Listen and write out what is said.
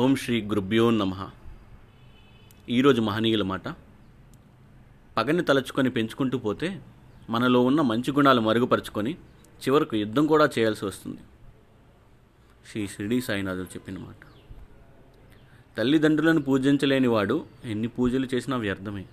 ఓం శ్రీ గురుభ్యో నమ. ఈరోజు మహనీయుల మాట. పగని తలచుకొని పెంచుకుంటూ పోతే మనలో ఉన్న మంచి గుణాలు మరుగుపరుచుకొని చివరకు యుద్ధం కూడా చేయాల్సి వస్తుంది. శ్రీ షిరిడి సాయినాథులు చెప్పిన మాట. తల్లిదండ్రులను పూజించలేని వాడు ఎన్ని పూజలు చేసినా వ్యర్థమే.